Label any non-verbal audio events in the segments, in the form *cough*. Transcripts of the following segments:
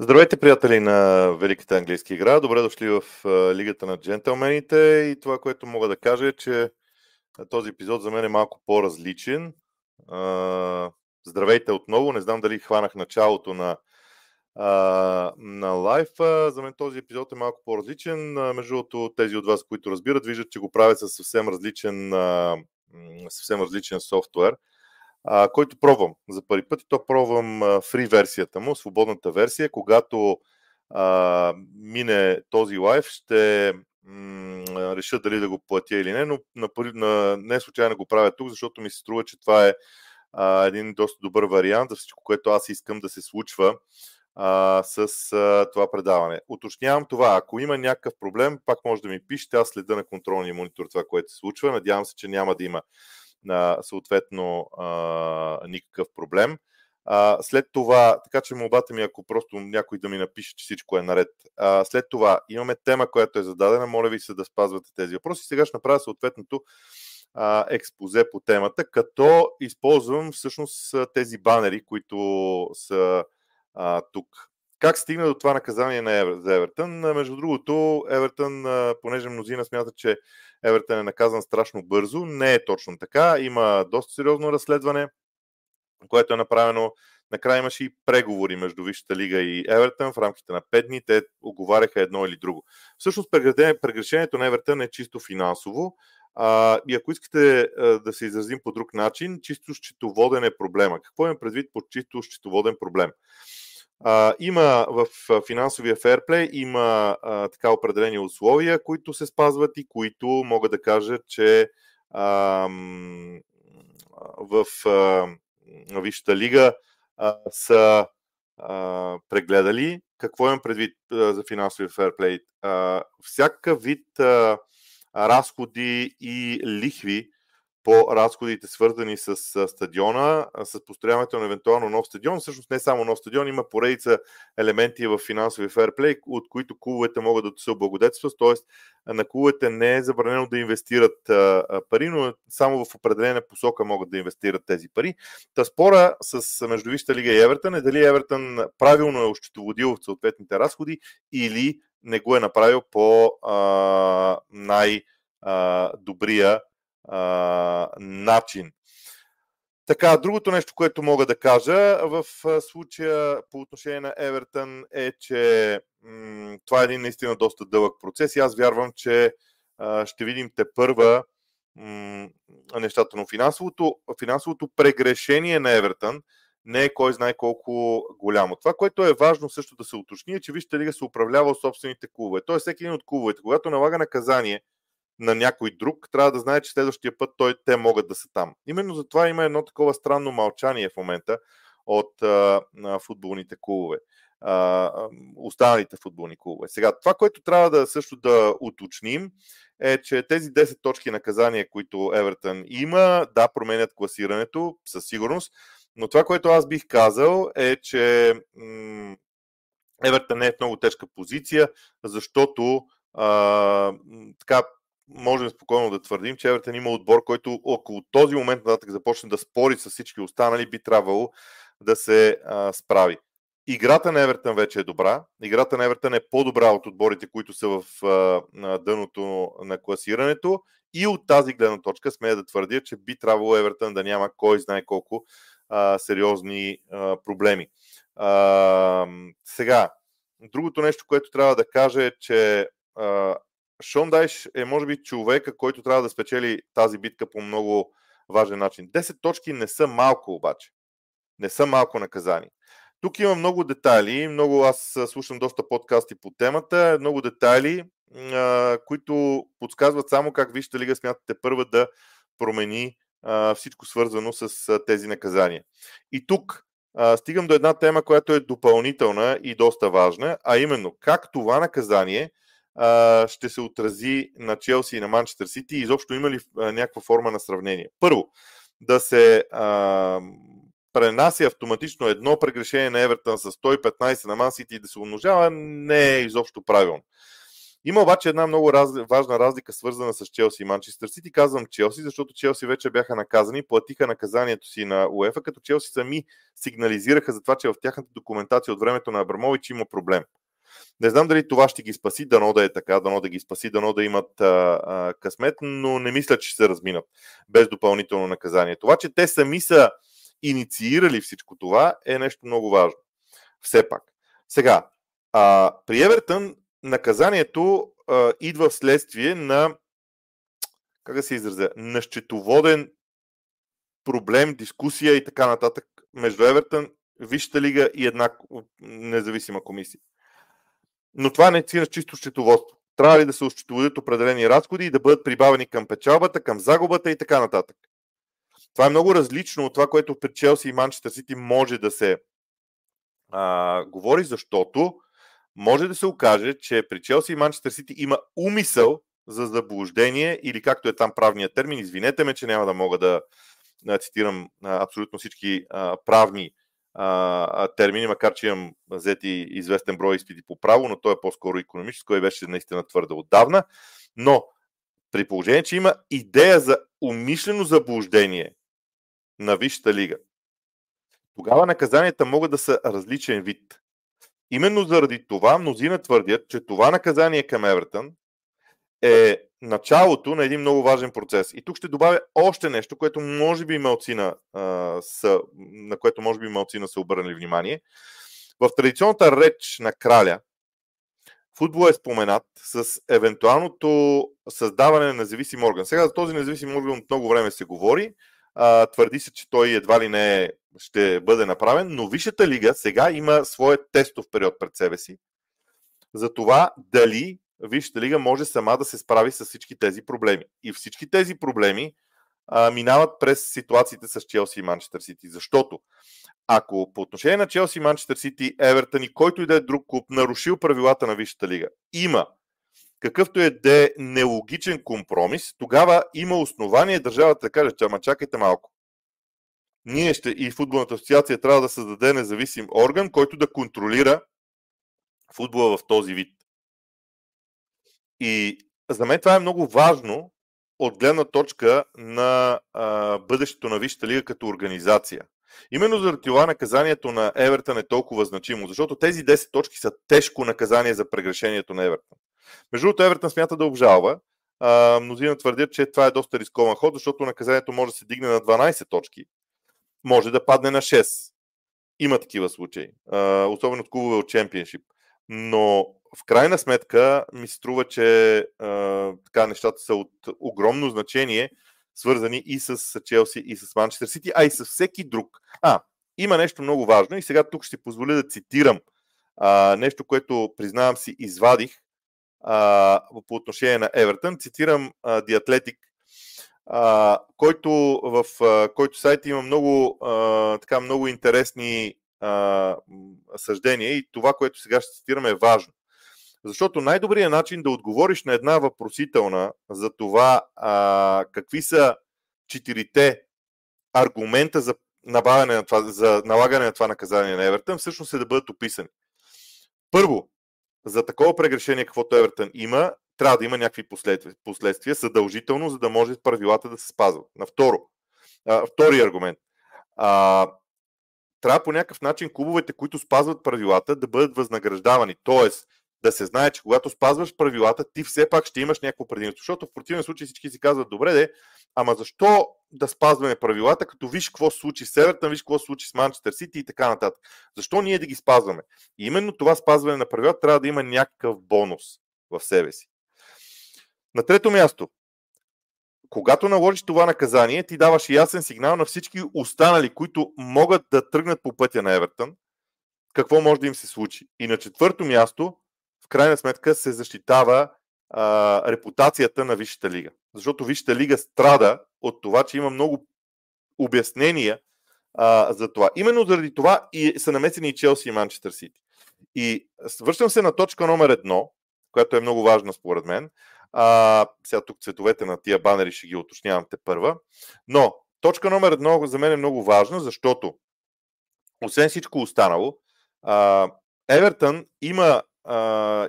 Здравейте, приятели на Великата английска игра. Добре дошли в Лигата на джентълмените. И това, което мога да кажа е, че този епизод за мен е малко по-различен. Здравейте отново. Не знам дали хванах началото на, на лайф. За мен този епизод е малко по-различен. Между другото, тези от вас, които разбират, виждат, че го правят със съвсем различен, съвсем различен софтуер който пробвам за първи път и то пробвам фри версията му, свободната версия. Когато а, мине този лайф, ще м- реша дали да го платя или не, но на, на, не случайно го правя тук, защото ми се струва, че това е а, един доста добър вариант за всичко, което аз искам да се случва а, с а, това предаване. Уточнявам това. Ако има някакъв проблем, пак може да ми пишете. Аз следа на контролния монитор това, което се случва. Надявам се, че няма да има а, съответно а, никакъв проблем. А, след това, така че молбата ми, ако просто някой да ми напише, че всичко е наред. А, след това имаме тема, която е зададена. Моля ви се да спазвате тези въпроси. Сега ще направя съответното а, експозе по темата, като използвам всъщност тези банери, които са а, тук. Как стигна до това наказание на Евер, за Евертън? Между другото, Евертън, понеже мнозина смятат, че Евертън е наказан страшно бързо, не е точно така. Има доста сериозно разследване, което е направено. Накрая имаше и преговори между Висшата лига и Евертън в рамките на 5 дни. Те оговаряха едно или друго. Всъщност, прегрешението на Евертън е чисто финансово. А, и ако искате а, да се изразим по друг начин, чисто счетоводен е проблема. Какво имам предвид по чисто счетоводен проблем? А, има в финансовия ферплей има а, така определени условия, които се спазват и които мога да кажа, че а, в а, Висшата лига а, са а, прегледали. Какво имам предвид а, за финансовия ферплей? А, всякакъв вид а, разходи и лихви, по разходите свързани с стадиона, с построяването на евентуално нов стадион. Всъщност не само нов стадион, има поредица елементи в финансови ферплей, от които клубовете могат да се облагодетелстват, т.е. на клубовете не е забранено да инвестират пари, но само в определена посока могат да инвестират тези пари. Та спора с Междувища лига и Евертън е дали Евертън правилно е ощетоводил съответните разходи или не го е направил по а, най-добрия а, начин. Така, другото нещо, което мога да кажа в случая по отношение на Евертън е, че м- това е един наистина доста дълъг процес и аз вярвам, че а, ще видим те първа м- нещата, но финансовото, финансовото прегрешение на Евертън не е кой знае колко голямо. Това, което е важно също да се уточни, е, че Вижте лига се управлява от собствените клубове. Тоест, всеки един от клубовете, когато налага наказание – на някой друг, трябва да знае, че следващия път той, те могат да са там. Именно за това има едно такова странно мълчание в момента от а, футболните клубове. А, останалите футболни клубове. Сега, това, което трябва да също да уточним, е, че тези 10 точки наказания, които Евертън има, да, променят класирането със сигурност, но това, което аз бих казал е, че м- Евертън е в много тежка позиция, защото а, така можем спокойно да твърдим, че Евертън има отбор, който около този момент нататък започне да спори с всички останали, би трябвало да се а, справи. Играта на Евертън вече е добра. Играта на Евертън е по-добра от отборите, които са в а, дъното на класирането. И от тази гледна точка смея да твърдя, че би трябвало Евертън да няма кой знае колко а, сериозни а, проблеми. А, сега, другото нещо, което трябва да кажа е, че Шон Дайш е, може би, човека, който трябва да спечели тази битка по много важен начин. 10 точки не са малко, обаче. Не са малко наказани. Тук има много детайли, много аз слушам доста подкасти по темата, много детайли, които подсказват само как Вижте лига смятате първа да промени всичко свързано с тези наказания. И тук стигам до една тема, която е допълнителна и доста важна, а именно как това наказание – ще се отрази на Челси и на Манчестър Сити и изобщо има ли някаква форма на сравнение. Първо, да се а, пренася автоматично едно прегрешение на Евертън с 115 на Ман Сити и да се умножава не е изобщо правилно. Има обаче една много раз... важна разлика, свързана с Челси и Манчестър Сити. Казвам Челси, защото Челси вече бяха наказани, платиха наказанието си на УЕФА, като Челси сами сигнализираха за това, че в тяхната документация от времето на Абрамович има проблем. Не знам дали това ще ги спаси, дано да е така, дано да ги спаси, дано да имат а, а, късмет, но не мисля, че ще се разминат без допълнително наказание. Това, че те сами са инициирали всичко това, е нещо много важно. Все пак. Сега, а, при Евертън наказанието а, идва вследствие на, как да се изразя, на счетоводен проблем, дискусия и така нататък между Евертън, Висшата лига и една независима комисия. Но това не цира чисто счетоводство. Трябва ли да се осчетоводят определени разходи и да бъдат прибавени към печалбата, към загубата и така нататък. Това е много различно от това, което при Челси и Манчестър Сити може да се а, говори, защото може да се окаже, че при Челси и Манчестър Сити има умисъл за заблуждение или както е там правният термин, извинете ме, че няма да мога да цитирам абсолютно всички правни термини, макар че имам взети известен брой изпити по право, но той е по-скоро економическо и беше наистина твърде отдавна. Но при положение, че има идея за умишлено заблуждение на Висшата лига, тогава наказанията могат да са различен вид. Именно заради това мнозина твърдят, че това наказание към Евертън е началото на един много важен процес. И тук ще добавя още нещо, което може би малцина, а, са, на което може би малцина са обърнали внимание. В традиционната реч на краля, футбол е споменат с евентуалното създаване на независим орган. Сега за този независим орган от много време се говори. А, твърди се, че той едва ли не ще бъде направен, но Висшата лига сега има своят тестов период пред себе си за това дали Висшата лига може сама да се справи с всички тези проблеми. И всички тези проблеми а, минават през ситуациите с Челси и Манчестър Сити. Защото ако по отношение на Челси, Манчестър Сити, Евертън и който и да е друг клуб нарушил правилата на Висшата лига, има какъвто е да е нелогичен компромис, тогава има основание държавата да каже, че ама чакайте малко. Ние ще и футболната асоциация трябва да създаде независим орган, който да контролира футбола в този вид. И за мен това е много важно от гледна точка на а, бъдещето на Висшата лига като организация. Именно заради това наказанието на Евертън е толкова значимо, защото тези 10 точки са тежко наказание за прегрешението на Евертън. Между другото, Евертън смята да обжалва. А, мнозина твърдят, че това е доста рискован ход, защото наказанието може да се дигне на 12 точки. Може да падне на 6. Има такива случаи. А, особено от клубове от чемпионшип. Но в крайна сметка ми се струва, че а, така нещата са от огромно значение, свързани и с Челси, и с Манчестър Сити, а и с всеки друг. А, има нещо много важно и сега тук ще позволя да цитирам а, нещо, което признавам си извадих а, по отношение на Евертън. Цитирам The Athletic, а, който в а, който сайт има много, а, така, много интересни а, съждения и това, което сега ще цитирам е важно. Защото най-добрият начин да отговориш на една въпросителна за това а, какви са четирите аргумента за, набавяне на това, за налагане на това наказание на Евертън, всъщност е да бъдат описани. Първо, за такова прегрешение, каквото Евертън има, трябва да има някакви последствия, съдължително, за да може правилата да се спазват. На второ, а, втори аргумент. А, трябва по някакъв начин клубовете, които спазват правилата, да бъдат възнаграждавани. Тоест, да се знае, че когато спазваш правилата, ти все пак ще имаш някакво предимство. Защото в противен случай всички си казват, добре, де, ама защо да спазваме правилата, като виж какво случи с Севертън, виж какво случи с Манчестър Сити и така нататък. Защо ние да ги спазваме? И именно това спазване на правилата трябва да има някакъв бонус в себе си. На трето място, когато наложиш това наказание, ти даваш ясен сигнал на всички останали, които могат да тръгнат по пътя на Евертън, какво може да им се случи. И на четвърто място, в крайна сметка се защитава а, репутацията на Висшата лига. Защото Висшата лига страда от това, че има много обяснения а, за това. Именно заради това и са намесени и Челси и Манчестър Сити. И връщам се на точка номер едно, която е много важна според мен. А, сега тук цветовете на тия банери ще ги уточнявам те първа. Но точка номер едно за мен е много важна, защото освен всичко останало, а, Евертън има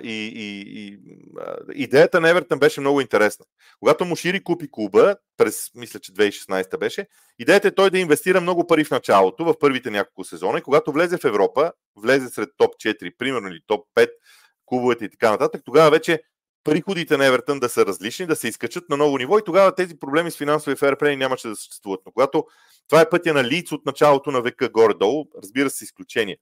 и, и, и идеята на Евертън беше много интересна. Когато Мушири купи клуба, през, мисля, че 2016 беше, идеята е той да инвестира много пари в началото, в първите няколко сезона и когато влезе в Европа, влезе сред топ 4, примерно, или топ 5 клубовете и така нататък, тогава вече приходите на Евертън да са различни, да се изкачат на ново ниво и тогава тези проблеми с финансови ферплей нямаше да съществуват. Но когато това е пътя на Лиц от началото на века горе-долу, разбира се, изключение.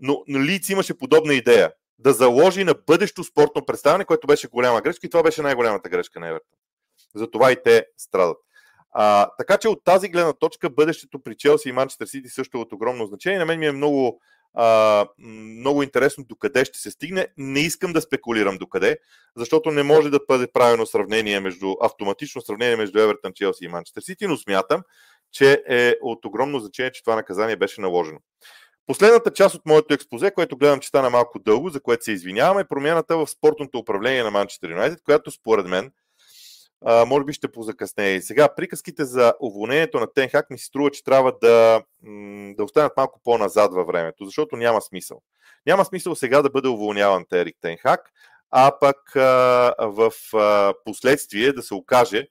Но, но Лиц имаше подобна идея да заложи на бъдещо спортно представяне, което беше голяма грешка и това беше най-голямата грешка на Евертън. Затова и те страдат. А, така че от тази гледна точка бъдещето при Челси и Манчестър Сити също е от огромно значение. На мен ми е много, а, много интересно докъде ще се стигне. Не искам да спекулирам докъде, защото не може да бъде правено сравнение между, автоматично сравнение между Евертън, Челси и Манчестър Сити, но смятам, че е от огромно значение, че това наказание беше наложено. Последната част от моето експозе, което гледам, че стана малко дълго, за което се извинявам, е промяната в спортното управление на Манчестър Юнайтед, която според мен а, може би ще позакъснее. И сега приказките за уволнението на Тенхак ми се струва, че трябва да, да останат малко по-назад във времето, защото няма смисъл. Няма смисъл сега да бъде уволняван Терик Тенхак, а пък а, в а, последствие да се окаже,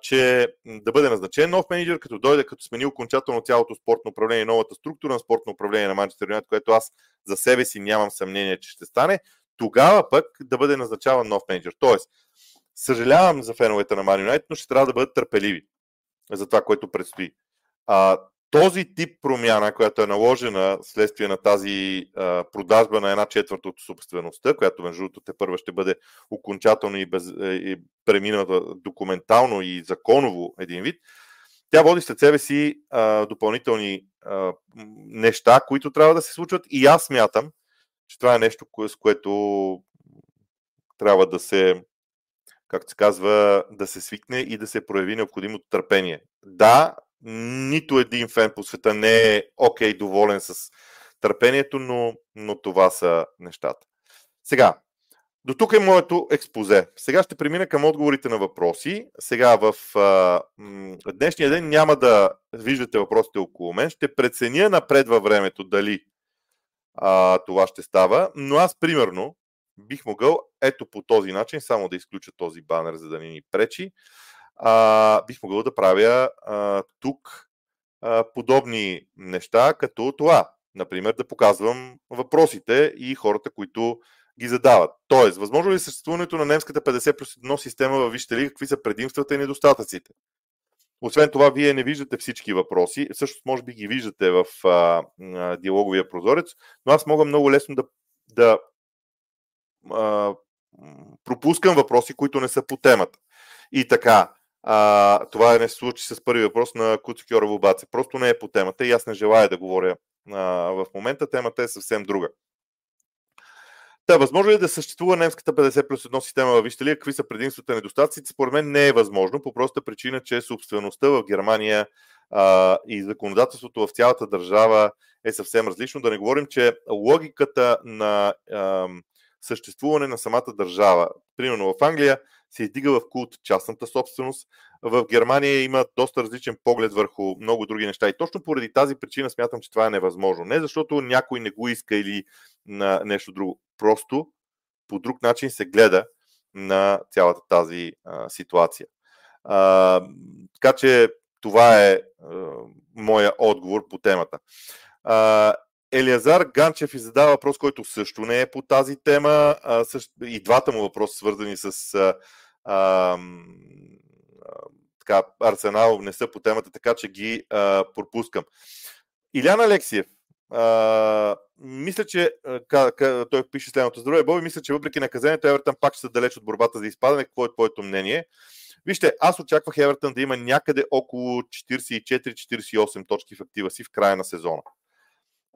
че да бъде назначен нов менеджер, като дойде, като смени окончателно цялото спортно управление, новата структура на спортно управление на Манчестър Юнайтед, което аз за себе си нямам съмнение, че ще стане, тогава пък да бъде назначаван нов менеджер. Тоест, съжалявам за феновете на Ман Юнайтед, но ще трябва да бъдат търпеливи за това, което предстои. А, този тип промяна, която е наложена следствие на тази а, продажба на една четвърта от собствеността, която между другото те първа ще бъде окончателно и, без, е, и премината документално и законово един вид, тя води след себе си а, допълнителни а, неща, които трябва да се случват и аз смятам, че това е нещо, с което трябва да се, както се казва, да се свикне и да се прояви необходимото търпение. Да, нито един фен по света не е окей, okay, доволен с търпението, но, но това са нещата. Сега, до тук е моето експозе. Сега ще премина към отговорите на въпроси. Сега в а, днешния ден няма да виждате въпросите около мен. Ще преценя напред във времето дали а, това ще става. Но аз, примерно, бих могъл ето по този начин, само да изключа този банер, за да не ни пречи, а, бих могъл да правя а, тук а, подобни неща, като това. Например, да показвам въпросите и хората, които ги задават. Тоест, възможно ли е съществуването на немската 50 плюс 1 система във Вижте ли, какви са предимствата и недостатъците? Освен това, вие не виждате всички въпроси. Всъщност, може би ги виждате в а, а, диалоговия прозорец, но аз мога много лесно да, да пропускам въпроси, които не са по темата. И така, а, това не се случи с първи въпрос на Куцикьора Бубаце. Просто не е по темата и аз не желая да говоря а, в момента. Темата е съвсем друга. Та, възможно ли е да съществува немската 50 плюс 1 система? Вижте ли какви са предимствата и недостатъците? Според мен не е възможно, по проста причина, че собствеността в Германия а, и законодателството в цялата държава е съвсем различно. Да не говорим, че логиката на а, съществуване на самата държава, примерно в Англия, се издига в култ частната собственост. В Германия има доста различен поглед върху много други неща. И точно поради тази причина смятам, че това е невъзможно. Не защото някой не го иска или на нещо друго. Просто по друг начин се гледа на цялата тази а, ситуация. А, така че това е а, моя отговор по темата. А, Елиазар Ганчев и задава въпрос, който също не е по тази тема. А, също, и двата му въпроса свързани с а, а, така, Арсенал не са по темата, така че ги а, пропускам. Илян Алексиев, а, мисля, че ка, ка, той пише следното. Здравей, Боби, мисля, че въпреки наказанието Евертън пак ще са далеч от борбата за изпадане. Какво е твоето мнение? Вижте, аз очаквах Евертън да има някъде около 44-48 точки в актива си в края на сезона.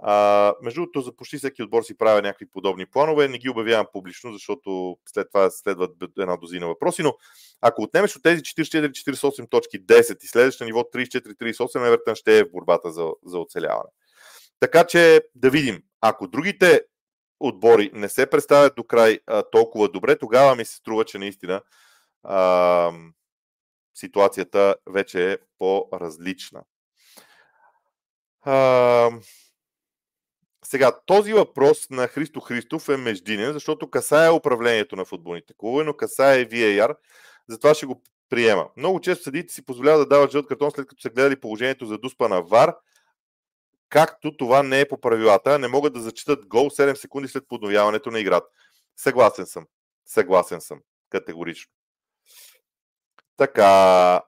А, между другото, за почти всеки отбор си правя някакви подобни планове. Не ги обявявам публично, защото след това следват една дозина въпроси, но ако отнемеш от тези 44-48 точки 10 и следваш на ниво 34-38, Евертън ще е в борбата за, за оцеляване. Така че да видим. Ако другите отбори не се представят до край а, толкова добре, тогава ми се струва, че наистина а, ситуацията вече е по-различна. А, сега, този въпрос на Христо Христов е междинен, защото касае управлението на футболните клубове, но касае VAR, затова ще го приема. Много често съдите си позволяват да дават жълт картон, след като са гледали положението за дуспа на ВАР, както това не е по правилата, не могат да зачитат гол 7 секунди след подновяването на играта. Съгласен съм. Съгласен съм. Категорично. Така.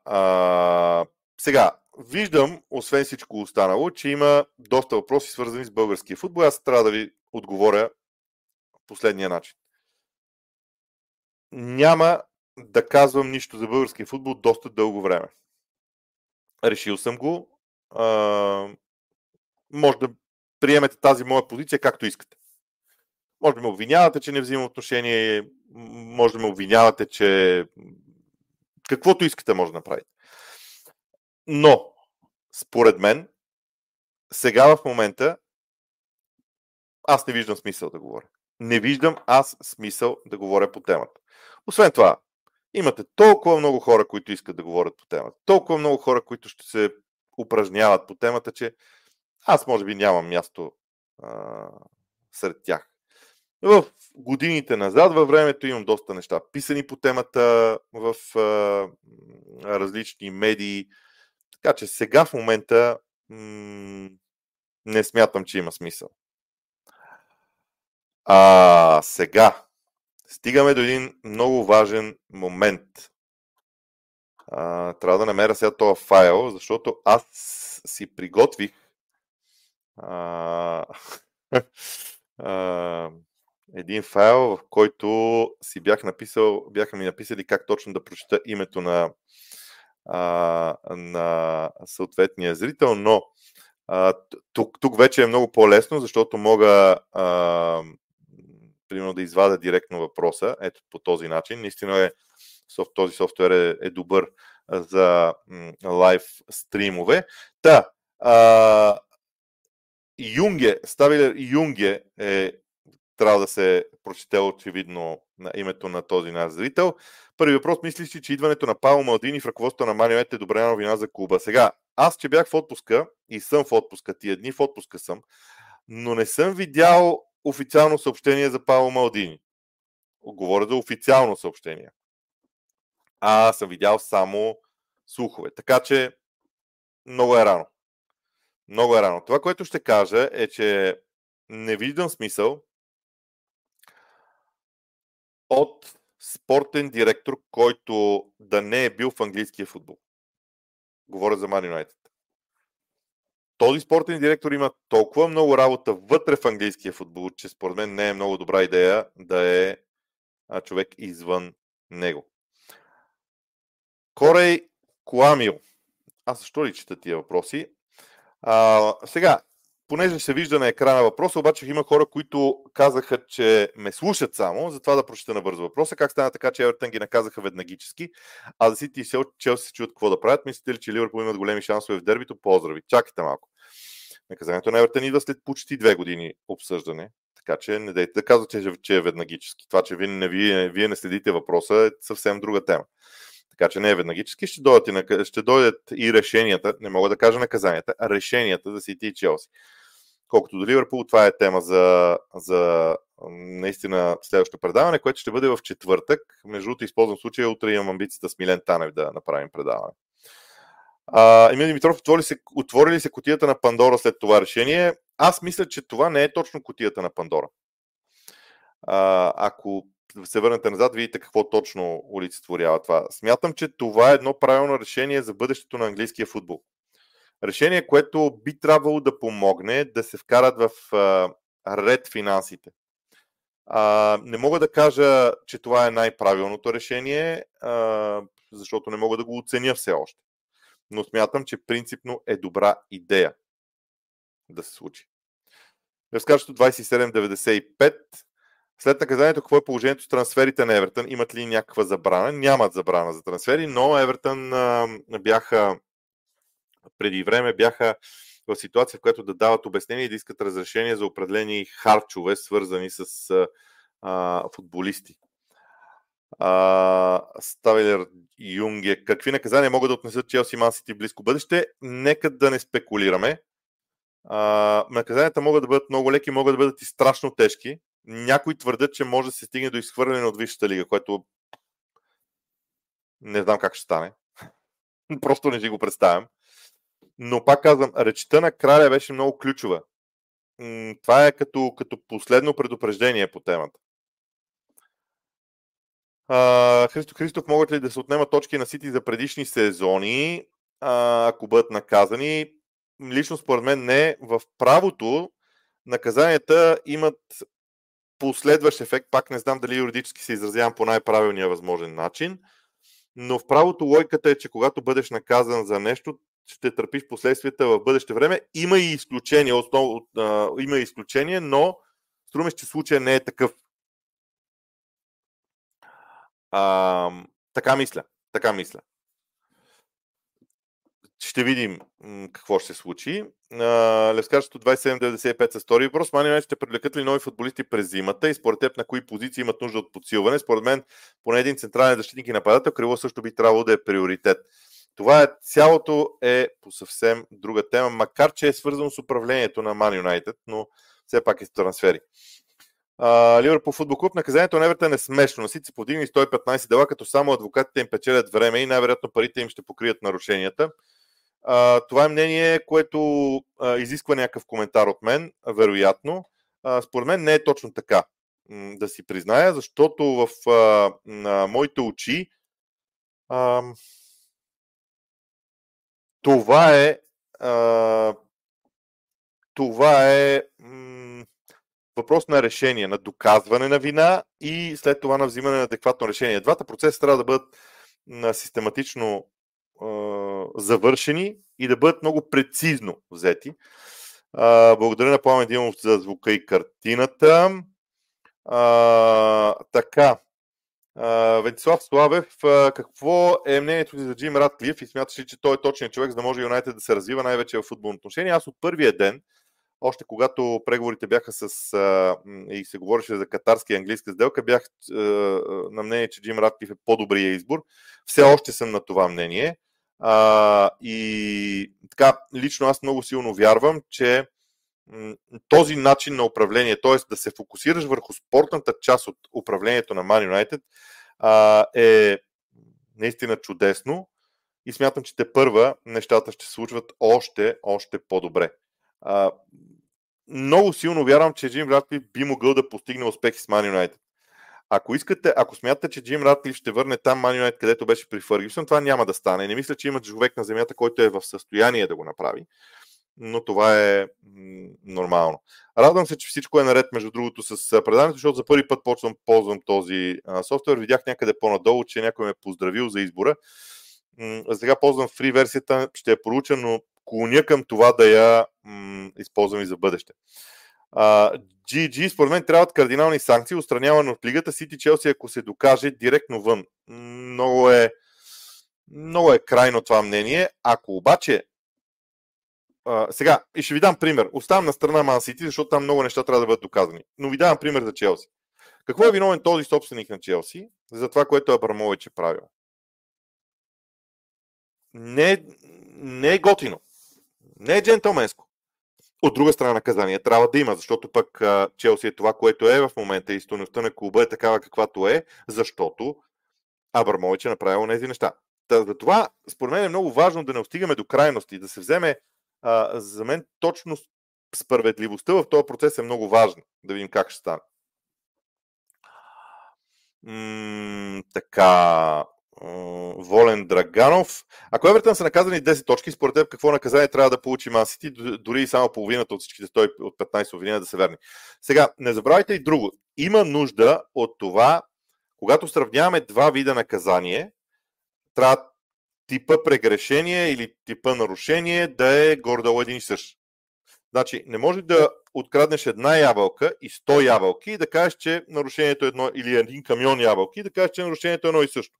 А, сега, виждам, освен всичко останало, че има доста въпроси, свързани с българския футбол. Аз трябва да ви отговоря последния начин. Няма да казвам нищо за българския футбол доста дълго време. Решил съм го. А, може да приемете тази моя позиция както искате. Може да ме обвинявате, че не взимам отношение, може да ме обвинявате, че каквото искате може да направите. Но, според мен, сега в момента аз не виждам смисъл да говоря. Не виждам аз смисъл да говоря по темата. Освен това, имате толкова много хора, които искат да говорят по темата. Толкова много хора, които ще се упражняват по темата, че аз може би нямам място а, сред тях. В годините назад, във времето имам доста неща писани по темата в а, различни медии. Така че сега в момента не смятам, че има смисъл. А сега стигаме до един много важен момент. А, трябва да намеря сега този файл, защото аз си приготвих а, *laughs* а, един файл, в който си бях написал, бяха ми написали как точно да прочета името на, а, на съответния зрител, но а, тук, тук вече е много по-лесно, защото мога а, примерно да извадя директно въпроса, ето по този начин. Наистина е, този софтуер е, е добър за лайв стримове. Та, а, Юнге, Ставилер Юнге е трябва да се прочете очевидно на името на този наш зрител. Първи въпрос, мислиш ли, че идването на Павел Малдини в ръководството на Манио е добра новина за клуба? Сега, аз, че бях в отпуска и съм в отпуска, тия дни в отпуска съм, но не съм видял официално съобщение за Павел Малдини. Говоря за официално съобщение. А съм видял само слухове. Така че много е рано. Много е рано. Това, което ще кажа е, че не виждам смисъл от спортен директор, който да не е бил в английския футбол. Говоря за Man United. Този спортен директор има толкова много работа вътре в английския футбол, че според мен не е много добра идея да е човек извън него. Корей Куамио. Аз защо ли чета тия въпроси? А, сега, понеже се вижда на екрана въпроса, обаче има хора, които казаха, че ме слушат само, затова да прочета на бързо въпроса. Как стана така, че Евертън ги наказаха веднагически, а за Сити и Челси се чуят какво да правят? Мислите ли, че Ливърпул имат големи шансове в дербито? Поздрави. Чакайте малко. Наказанието на Евертън идва след почти две години обсъждане, така че не дайте да казвате, че е веднагически. Това, че вие не, вие, вие не следите въпроса е съвсем друга тема. Така че не е веднагически, ще дойдат, и, ще дойдат и решенията, не мога да кажа наказанията, а решенията за Сити и Челси. Колкото до Ливърпул, това е тема за, за наистина следващото предаване, което ще бъде в четвъртък. Между другото, използвам случая, утре имам амбицията с Милен Танев да направим предаване. Емил Димитров, отвори, се, отвори ли се котията на Пандора след това решение? Аз мисля, че това не е точно котията на Пандора. А, ако се върнете назад, видите какво точно олицетворява това. Смятам, че това е едно правилно решение за бъдещето на английския футбол. Решение, което би трябвало да помогне да се вкарат в а, ред финансите. А, не мога да кажа, че това е най-правилното решение, а, защото не мога да го оценя все още. Но смятам, че принципно е добра идея да се случи. Разкажете 2795 след наказанието, какво е положението с трансферите на Евертън? Имат ли някаква забрана? Нямат забрана за трансфери, но Евертън а, бяха преди време бяха в ситуация, в която да дават обяснение и да искат разрешение за определени харчове, свързани с а, футболисти. А, Ставелер Юнге. Какви наказания могат да отнесат Челси Ман Сити в близко бъдеще? Нека да не спекулираме. А, наказанията могат да бъдат много леки, могат да бъдат и страшно тежки. Някои твърдят, че може да се стигне до изхвърляне от Висшата лига, което не знам как ще стане. *laughs* Просто не си го представям. Но пак казвам, речта на краля беше много ключова. Това е като, като последно предупреждение по темата. А, Христо Христов, могат ли да се отнемат точки на Сити за предишни сезони, а, ако бъдат наказани? Лично според мен не. В правото наказанията имат последващ ефект. Пак не знам дали юридически се изразявам по най-правилния възможен начин. Но в правото логиката е, че когато бъдеш наказан за нещо, ще търпиш последствията в бъдеще време. Има и изключение, основ, а, има и изключение, но струмеш, че случая не е такъв. А, така мисля. Така мисля. Ще видим какво ще се случи. Левскарството 2795 с втори въпрос. Мани ще привлекат ли нови футболисти през зимата и според теб на кои позиции имат нужда от подсилване? Според мен поне един централен защитник и нападател, Криво също би трябвало да е приоритет. Това е цялото е по съвсем друга тема, макар че е свързано с управлението на Man United, но все пак е с трансфери. Ливърпул футбол клуб. Наказанието на Евертън е смешно. На Сити се подигни 115 дела, като само адвокатите им печелят време и най-вероятно парите им ще покрият нарушенията. Това е мнение, което а, изисква някакъв коментар от мен, вероятно. А, според мен не е точно така, да си призная, защото в а, на моите очи а, това е а, това е м- въпрос на решение, на доказване на вина и след това на взимане на адекватно решение. Двата процеса трябва да бъдат систематично завършени и да бъдат много прецизно взети. А, благодаря на Пламен Димов за звука и картината. А, така. А, Венцислав Славев, а, какво е мнението ти за Джим Ратклиф и смяташ ли, че той е точният човек, за да може Юнайтед да се развива най-вече в футболно отношение? Аз от първия ден, още когато преговорите бяха с а, и се говореше за катарски и английска сделка, бях а, на мнение, че Джим Ратклиф е по-добрия избор. Все още съм на това мнение. А, и така, лично аз много силно вярвам, че този начин на управление, т.е. да се фокусираш върху спортната част от управлението на Man United, а, е наистина чудесно и смятам, че те първа нещата ще се случват още, още по-добре. Много силно вярвам, че Джим Ратклиф би могъл да постигне успехи с Man United. Ако искате, ако смятате, че Джим Ратлиф ще върне там Man United, където беше при Фъргюсън, това няма да стане. Не мисля, че има човек на земята, който е в състояние да го направи. Но това е нормално. Радвам се, че всичко е наред, между другото, с предаването, защото за първи път почвам ползвам този софтуер. Видях някъде по-надолу, че някой ме е поздравил за избора. Сега ползвам фри версията, ще я проуча, но клоня към това да я м- използвам и за бъдеще. GG, според мен трябват кардинални санкции, устраняване от лигата. Сити Челси, ако се докаже директно вън. Много е, много е крайно това мнение. Ако обаче а, сега, и ще ви дам пример. Оставам на страна Ман Сити, защото там много неща трябва да бъдат доказани. Но ви давам пример за Челси. Какво е виновен този собственик на Челси за това, което Абрамович е правил? Не, не е готино. Не е джентълменско. От друга страна наказание трябва да има, защото пък Челси е това, което е в момента и стоеността на клуба е такава каквато е, защото Абрамович е направил тези неща. Та, за това, според мен е много важно да не остигаме до крайности, да се вземе, а, за мен точно справедливостта в този процес е много важна. Да видим как ще стане. М- така. Волен Драганов. Ако Евертън са наказани 10 точки, според теб какво наказание трябва да получи Масити, дори и само половината от всичките 100 от 15 обвинения да се верни. Сега, не забравяйте и друго. Има нужда от това, когато сравняваме два вида наказание, трябва типа прегрешение или типа нарушение да е гордо един и същ. Значи, не може да откраднеш една ябълка и 100 ябълки и да кажеш, че нарушението е едно, или един камион ябълки и да кажеш, че нарушението е едно и също.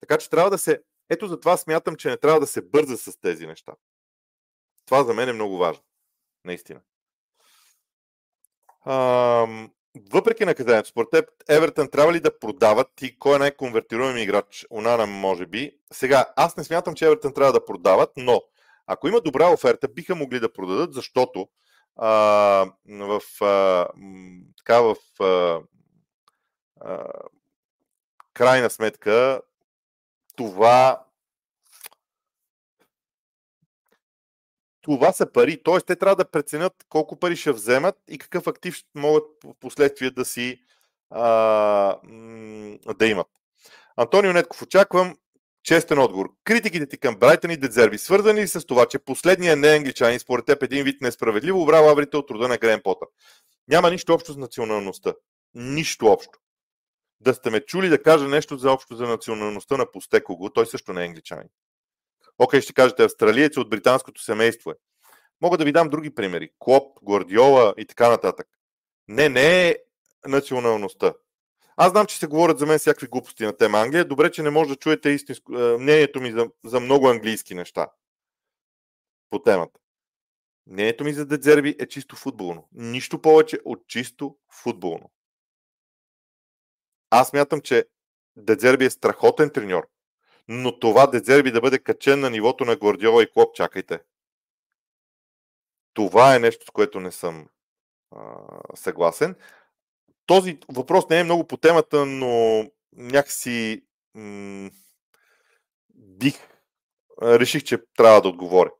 Така че трябва да се. Ето за това смятам, че не трябва да се бърза с тези неща. Това за мен е много важно. Наистина. Ам, въпреки наказанието, според теб, Евертън трябва ли да продават и кой е най-конвертируем играч? Унана, може би. Сега, аз не смятам, че Евертън трябва да продават, но Ако има добра оферта, биха могли да продадат, защото а, в, а, така, в а, а, крайна сметка това това са пари. Т.е. те трябва да преценят колко пари ще вземат и какъв актив могат в последствие да си а, да имат. Антонио Нетков, очаквам честен отговор. Критиките ти към Брайтън и Дедзерби свързани ли с това, че последният не англичанин според теб един вид несправедливо обра лаврите от труда на Грен Потър? Няма нищо общо с националността. Нищо общо. Да сте ме чули да кажа нещо за общо за националността на Постекого, той също не е англичанин. Окей, ще кажете, австралиец от британското семейство е. Мога да ви дам други примери. Клоп, Гвардиола и така нататък. Не, не е националността. Аз знам, че се говорят за мен всякакви глупости на тема Англия. Добре, че не може да чуете истинско, мнението ми за, за много английски неща по темата. Мнението ми за Дедзерби е чисто футболно. Нищо повече от чисто футболно. Аз мятам, че Дедзерби е страхотен треньор. Но това Дедзерби да бъде качен на нивото на Гвардиола и Клоп, чакайте. Това е нещо, с което не съм а, съгласен. Този въпрос не е много по темата, но някакси м- бих реших, че трябва да отговоря.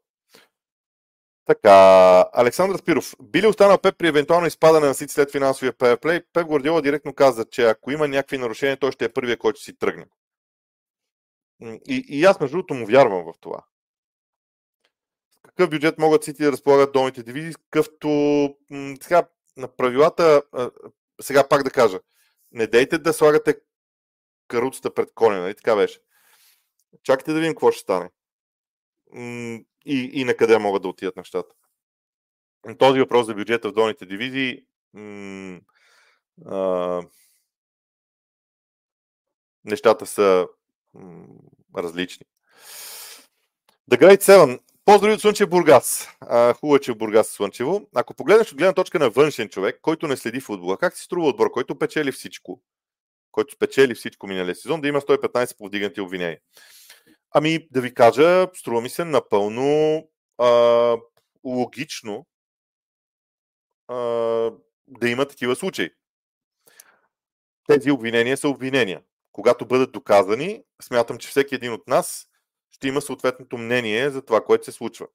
Така, Александър Спиров. Би ли останал Пеп при евентуално изпадане на Сити след финансовия плей? Пеп Гвардиола директно каза, че ако има някакви нарушения, той ще е първия, който си тръгне. И, и аз, между другото, му вярвам в това. С какъв бюджет могат Сити да разполагат долните дивизии? Какъвто сега на правилата, сега пак да кажа, не дейте да слагате каруцата пред коня, нали така беше. Чакайте да видим какво ще стане. И, и на къде могат да отидат нещата. Този въпрос за бюджета в долните дивизии м- а, нещата са м- различни. The Great Seven. Поздрави от Слънчев Бургас. хубаво е, че в Бургас е Слънчево. Ако погледнеш от гледна точка на външен човек, който не следи футбола, как си струва отбор, който печели всичко, който спечели всичко миналия сезон, да има 115 повдигнати обвинения? Ами, да ви кажа, струва ми се напълно а, логично а, да има такива случаи. Тези обвинения са обвинения. Когато бъдат доказани, смятам, че всеки един от нас ще има съответното мнение за това, което се случва.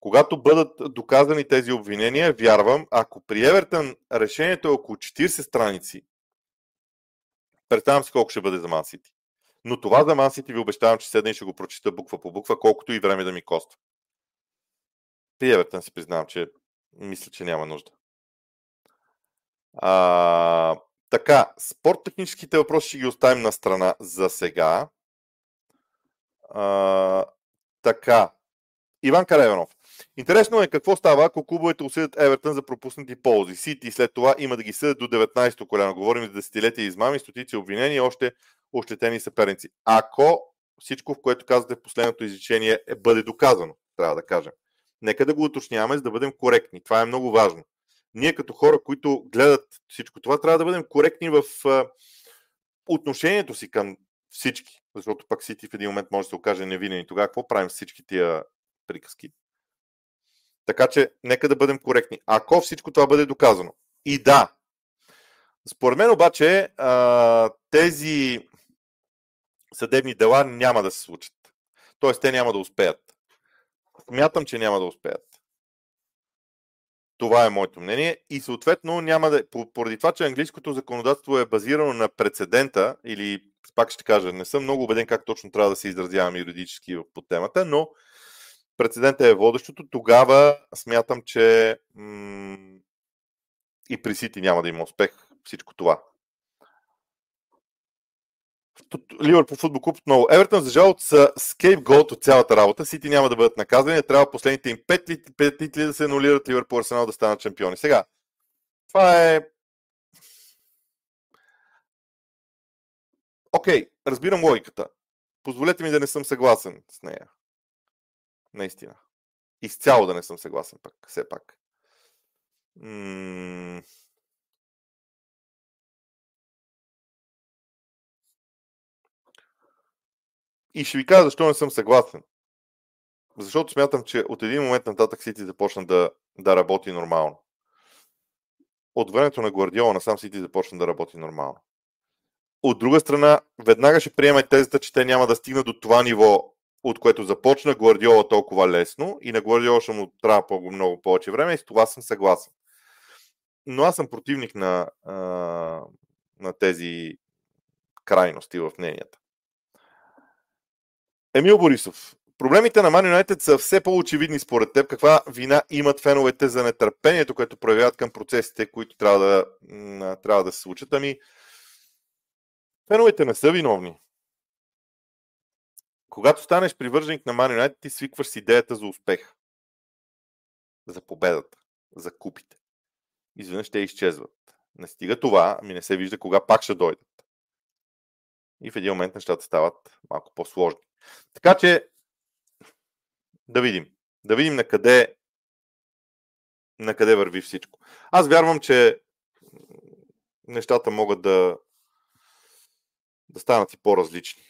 Когато бъдат доказани тези обвинения, вярвам, ако при Евертън решението е около 40 страници, представям си колко ще бъде за Мансити. Но това за Мансити ви обещавам, че седна и ще го прочита буква по буква, колкото и време да ми коства. При Евертън си признавам, че мисля, че няма нужда. А, така, спорт-техническите въпроси ще ги оставим на страна за сега. А, така, Иван Карайванов. Интересно е какво става, ако клубовете осъдят Евертън за пропуснати ползи. Сити след това има да ги съдят до 19-то коляно. Говорим за десетилетия измами, стотици обвинения още ощетени съперници. Ако всичко, в което казвате в последното изречение, е, бъде доказано, трябва да кажем. Нека да го уточняваме, за да бъдем коректни. Това е много важно. Ние като хора, които гледат всичко това, трябва да бъдем коректни в отношението си към всички. Защото пък Сити в един момент може да се окаже невинен и тогава какво правим с всички тия приказки? Така че, нека да бъдем коректни. Ако всичко това бъде доказано. И да, според мен обаче тези съдебни дела няма да се случат. Тоест, те няма да успеят. Смятам, че няма да успеят. Това е моето мнение. И съответно няма да. Поради това, че английското законодателство е базирано на прецедента, или пак ще кажа, не съм много убеден как точно трябва да се изразявам юридически по темата, но прецедента е водещото, тогава смятам, че м- и при Сити няма да има успех всичко това. Ливърпул футбол клуб отново. Евертън, за жалост, са скейпголт от цялата работа. Сити няма да бъдат наказани. Трябва последните им 5 титли да се анулират Ливърпул Арсенал да станат шампиони. Сега, това е... Окей, okay, разбирам логиката. Позволете ми да не съм съгласен с нея. Наистина. Изцяло да не съм съгласен пък, все пак. М- И ще ви кажа защо не съм съгласен. защото смятам, че от един момент нататък Сити започна да, да работи нормално. От времето на Гвардиола насам Сити започна да работи нормално. От друга страна, веднага ще приеме тезата, че те няма да стигнат до това ниво, от което започна Гвардиола толкова лесно и на Гвардиола ще му трябва много повече време и с това съм съгласен. Но аз съм противник на, на тези крайности в мненията. Емил Борисов. Проблемите на Man United са все по-очевидни според теб. Каква вина имат феновете за нетърпението, което проявяват към процесите, които трябва да, трябва да се случат? Ами, феновете не са виновни. Когато станеш привърженик на Man United, ти свикваш с идеята за успех. За победата. За купите. Изведнъж те изчезват. Не стига това, ами не се вижда кога пак ще дойдат. И в един момент нещата стават малко по-сложни. Така че да видим. Да видим на къде, на къде върви всичко. Аз вярвам, че нещата могат да, да станат и по-различни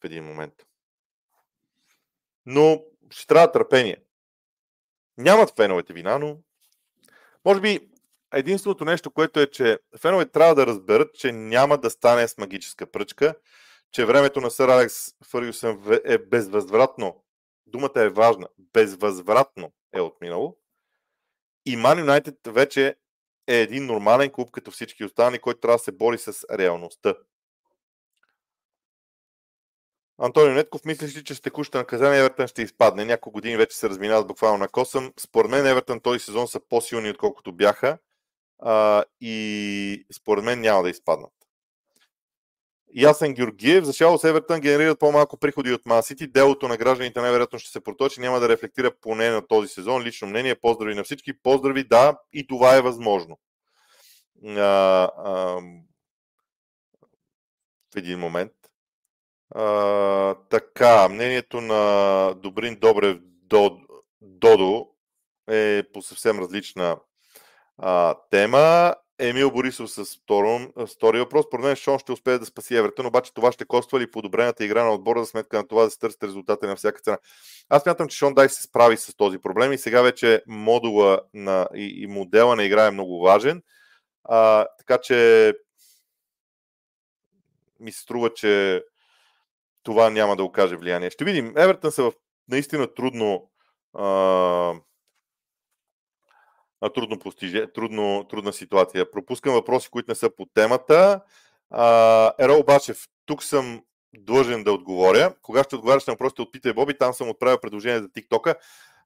в един момент. Но ще трябва търпение. Нямат феновете вина, но може би единственото нещо, което е, че феновете трябва да разберат, че няма да стане с магическа пръчка, че времето на Сър Алекс Фъргюсън е безвъзвратно думата е важна, безвъзвратно е отминало. И Man United вече е един нормален клуб, като всички останали, който трябва да се бори с реалността. Антонио Нетков, мислиш ли, че с текущото наказание Евертън ще изпадне? Няколко години вече се разминават буквално на косъм. Според мен Евертън този сезон са по-силни, отколкото бяха. А, и според мен няма да изпаднат. Ясен Георгиев. За Шало с Евертън генерират по-малко приходи от Масити. Делото на гражданите най-вероятно ще се проточи. Няма да рефлектира поне на този сезон. Лично мнение. Поздрави на всички. Поздрави, да, и това е възможно. А, а, в един момент. А, така, мнението на Добрин Добрев Додо е по съвсем различна а, тема. Емил Борисов с второ, втори въпрос. Според мен Шон ще успее да спаси Евертън, обаче това ще коства ли подобрената игра на отбора за сметка на това да се търсят резултати на всяка цена. Аз мятам, че Шон Дай се справи с този проблем и сега вече модула на, и, и модела на игра е много важен. А, така че ми се струва, че това няма да окаже влияние. Ще видим. Евертън са в наистина трудно а, трудно постиже, трудно, трудна ситуация. Пропускам въпроси, които не са по темата. А, Ерол Бачев, тук съм длъжен да отговоря. Кога ще отговаряш на въпросите от Питай Боби, там съм отправил предложение за TikTok.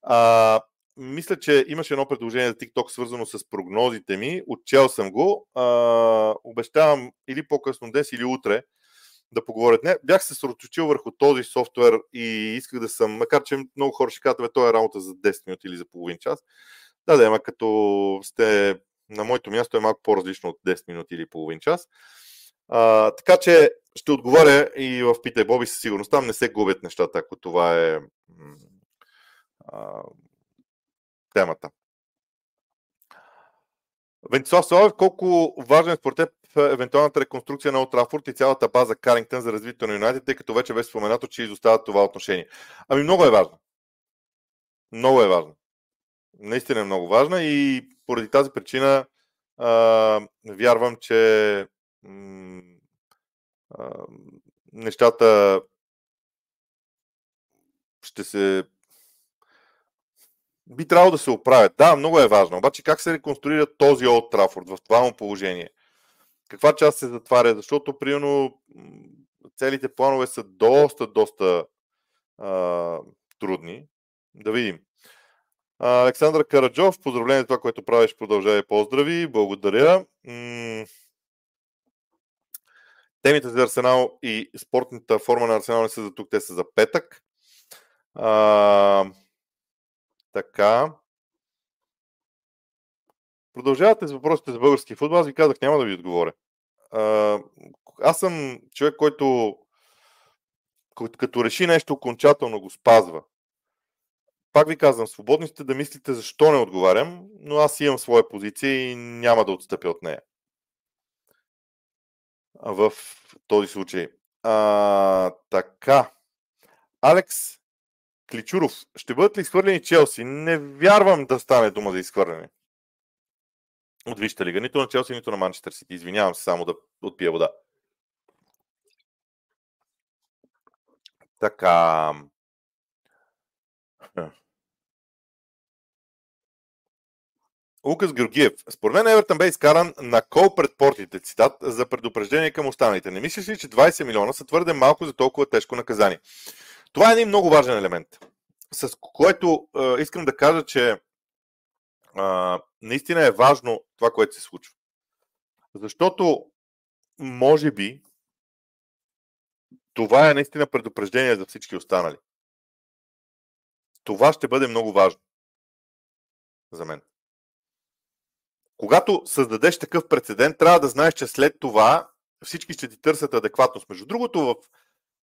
А, мисля, че имаше едно предложение за TikTok, свързано с прогнозите ми. Отчел съм го. А, обещавам или по-късно днес, или утре да поговорят. Не, бях се сроточил върху този софтуер и исках да съм, макар че много хора ще кажат, това е работа за 10 минути или за половин час. Да, да, ама като сте на моето място е малко по-различно от 10 минути или половин час. А, така че ще отговоря и в Питай Боби със сигурност. Там не се губят нещата, ако това е а, темата. Вентислав Славев, колко важен е според теб евентуалната реконструкция на Отрафорд и цялата база Карингтън за развитието на Юнайтед, тъй като вече беше споменато, че изостават това отношение. Ами много е важно. Много е важно наистина е много важна и поради тази причина а, вярвам, че а, нещата ще се би трябвало да се оправят. Да, много е важно. Обаче как се реконструира този Олд Трафорд в това му положение? Каква част се затваря? Защото, примерно, целите планове са доста, доста а, трудни. Да видим. Александър Караджов, поздравление това, което правиш, продължавай поздрави. Благодаря. Темите за Арсенал и спортната форма на Арсенал не са за тук, те са за петък. А, така. Продължавате с въпросите за български футбол. Аз ви казах, няма да ви отговоря. А, аз съм човек, който като реши нещо окончателно го спазва пак ви казвам, свободни сте да мислите защо не отговарям, но аз имам своя позиция и няма да отстъпя от нея. В този случай. А, така. Алекс Кличуров, ще бъдат ли изхвърлени Челси? Не вярвам да стане дума за изхвърляне. От Вижте лига. Нито на Челси, нито на Манчестър Сити. Извинявам се само да отпия вода. Така. Лукас Георгиев. Според мен Евертън бе изкаран на кол пред портите, цитат, за предупреждение към останалите. Не мислиш ли, че 20 милиона са твърде малко за толкова тежко наказание? Това е един много важен елемент, с което е, искам да кажа, че е, наистина е важно това, което се случва. Защото, може би, това е наистина предупреждение за всички останали. Това ще бъде много важно за мен. Когато създадеш такъв прецедент, трябва да знаеш, че след това всички ще ти търсят адекватност. Между другото, в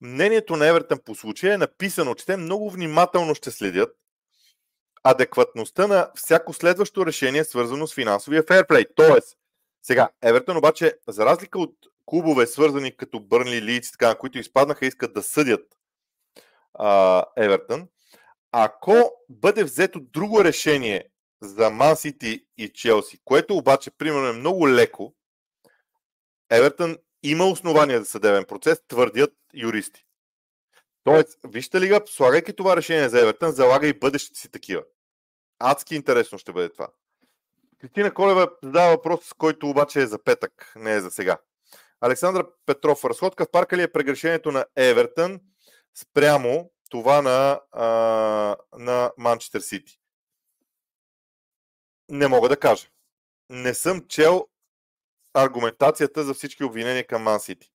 мнението на Евертън по случая е написано, че те много внимателно ще следят адекватността на всяко следващо решение, свързано с финансовия фейрплей. Тоест, сега, Евертън обаче, за разлика от клубове, свързани като Бърнли, Лиц, така, които изпаднаха искат да съдят а, Евертън, ако бъде взето друго решение за Ман Сити и Челси, което обаче, примерно, е много леко, Евертън има основания за съдебен процес, твърдят юристи. Тоест, вижте ли слагайки това решение за Евертън, залага и бъдещите си такива. Адски интересно ще бъде това. Кристина Колева задава въпрос, който обаче е за петък, не е за сега. Александър Петров, разходка в парка ли е прегрешението на Евертън спрямо това на, а, на Манчестър Сити? Не мога да кажа. Не съм чел аргументацията за всички обвинения към Ман Сити.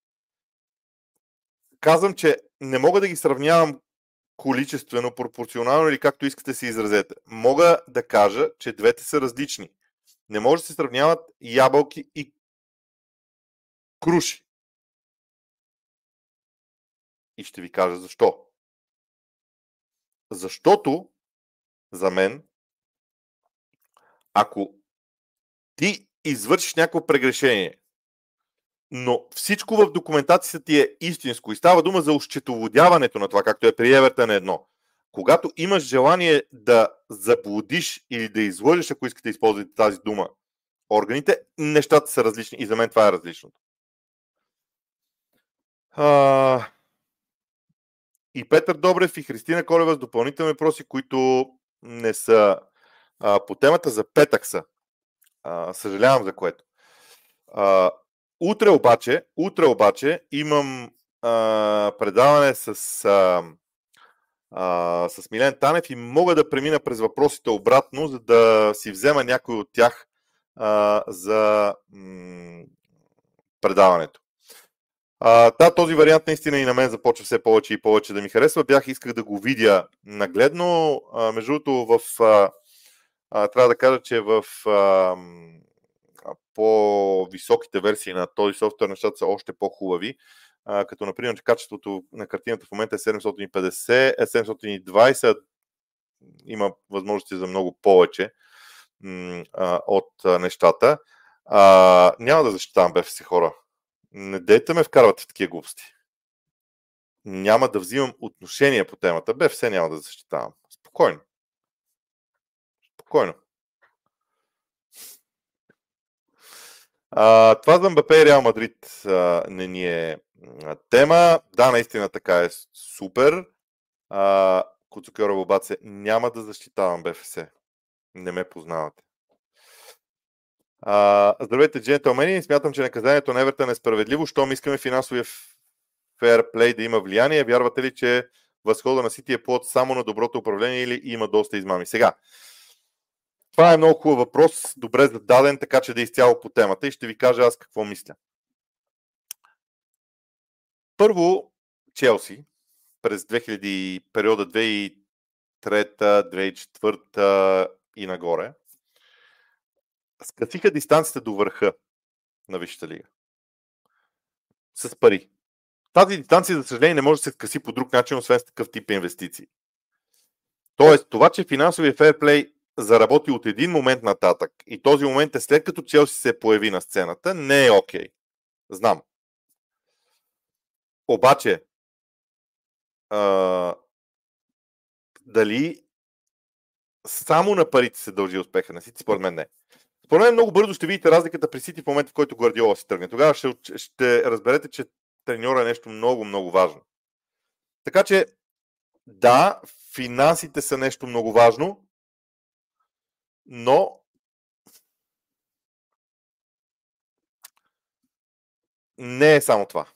Казвам, че не мога да ги сравнявам количествено, пропорционално или както искате се изразете. Мога да кажа, че двете са различни. Не може да се сравняват ябълки и круши. И ще ви кажа защо. Защото за мен, ако ти извършиш някакво прегрешение, но всичко в документацията ти е истинско и става дума за ощетоводяването на това, както е при Евертън едно. Когато имаш желание да заблудиш или да излъжеш, ако искате да използвате тази дума, органите, нещата са различни и за мен това е различното. А... И Петър Добрев и Христина Колева с допълнителни въпроси, които не са а, по темата за петък са. А, съжалявам за което. А, утре обаче, утре обаче имам а, предаване с, а, а, с Милен Танев и мога да премина през въпросите обратно, за да си взема някой от тях а, за м- предаването. А, да, този вариант наистина и на мен започва все повече и повече да ми харесва. Бях, исках да го видя нагледно. А, между другото, в, а, трябва да кажа, че в а, по-високите версии на този софтуер нещата са още по-хубави. А, като, например, че качеството на картината в момента е 750, е 720, има възможности за много повече м- а, от а, нещата. А, няма да защитавам БФС хора не дейте ме вкарвате в такива глупости. Няма да взимам отношение по темата. Все няма да защитавам. Спокойно. Спокойно. А, това за МБП и Реал Мадрид а, не ни е тема. Да, наистина така е супер. Куцукера Бобаце, няма да защитавам БФС. Не ме познавате. А, здравейте, джентълмени. Смятам, че наказанието на Евертън е справедливо. Щом искаме финансовия фейрплей да има влияние, вярвате ли, че възхода на Сити е плод само на доброто управление или има доста измами? Сега, това е много хубав въпрос, добре зададен, така че да е изцяло по темата и ще ви кажа аз какво мисля. Първо, Челси през 2000, периода 2003-2004 и нагоре – скъсиха дистанцията до върха на Висшата лига. С пари. Тази дистанция, за съжаление, не може да се скъси по друг начин, освен с такъв тип инвестиции. Тоест, това, че финансовия фейрплей заработи от един момент нататък и този момент е след като Челси се появи на сцената, не е окей. Okay. Знам. Обаче, а, дали само на парите се дължи успеха на Сити, според мен не. Според мен много бързо ще видите разликата при Сити в момента, в който Гвардиола си тръгне. Тогава ще, ще разберете, че треньора е нещо много, много важно. Така че, да, финансите са нещо много важно, но не е само това.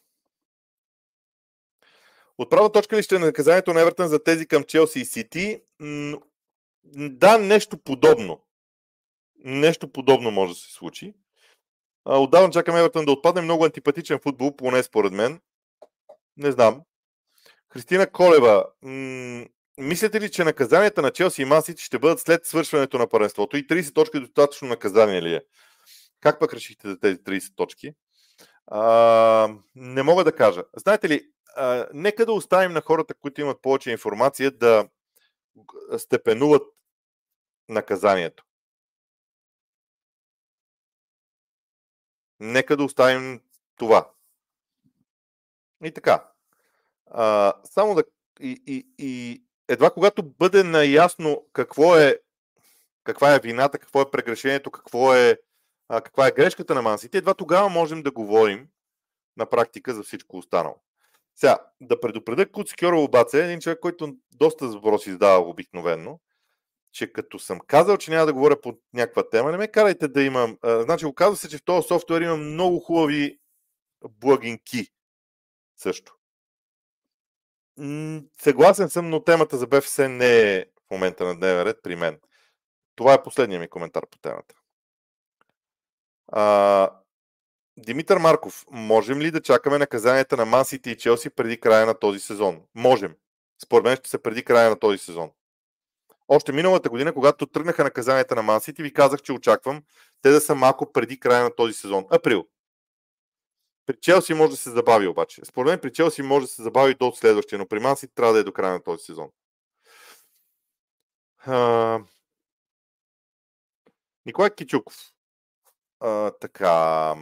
Отправа точка ли ще е наказанието на Евертън за тези към Челси и Сити? Да, нещо подобно. Нещо подобно може да се случи. Отдавна чакам Евертън да отпадне. Много антипатичен футбол, поне според мен. Не знам. Христина Колева. Мислите ли, че наказанията на Челси и Масити ще бъдат след свършването на първенството? И 30 точки достатъчно наказание ли е? Как пък решихте за тези 30 точки? А, не мога да кажа. Знаете ли, а, нека да оставим на хората, които имат повече информация, да степенуват наказанието. Нека да оставим това. И така. А, само да. И, и едва когато бъде наясно какво е, каква е вината, какво е прегрешението, какво е, а, каква е грешката на Мансите, едва тогава можем да говорим на практика за всичко останало. Сега, да предупредя Куц Кьоро обаче, един човек, който доста въпроси задава обикновенно, че като съм казал, че няма да говоря по някаква тема, не ме карайте да имам... А, значи, оказва се, че в този софтуер има много хубави благинки също. Съгласен съм, но темата за БФС не е в момента на дневен ред при мен. Това е последният ми коментар по темата. А, Димитър Марков, можем ли да чакаме наказанията на Мансите и Челси преди края на този сезон? Можем. Според мен ще се преди края на този сезон. Още миналата година, когато тръгнаха наказанията на Мансити, ви казах, че очаквам те да са малко преди края на този сезон. Април. При Челси може да се забави обаче. Според мен при Челси може да се забави до следващия, но при Мансити трябва да е до края на този сезон. А... Николай Кичуков. А, така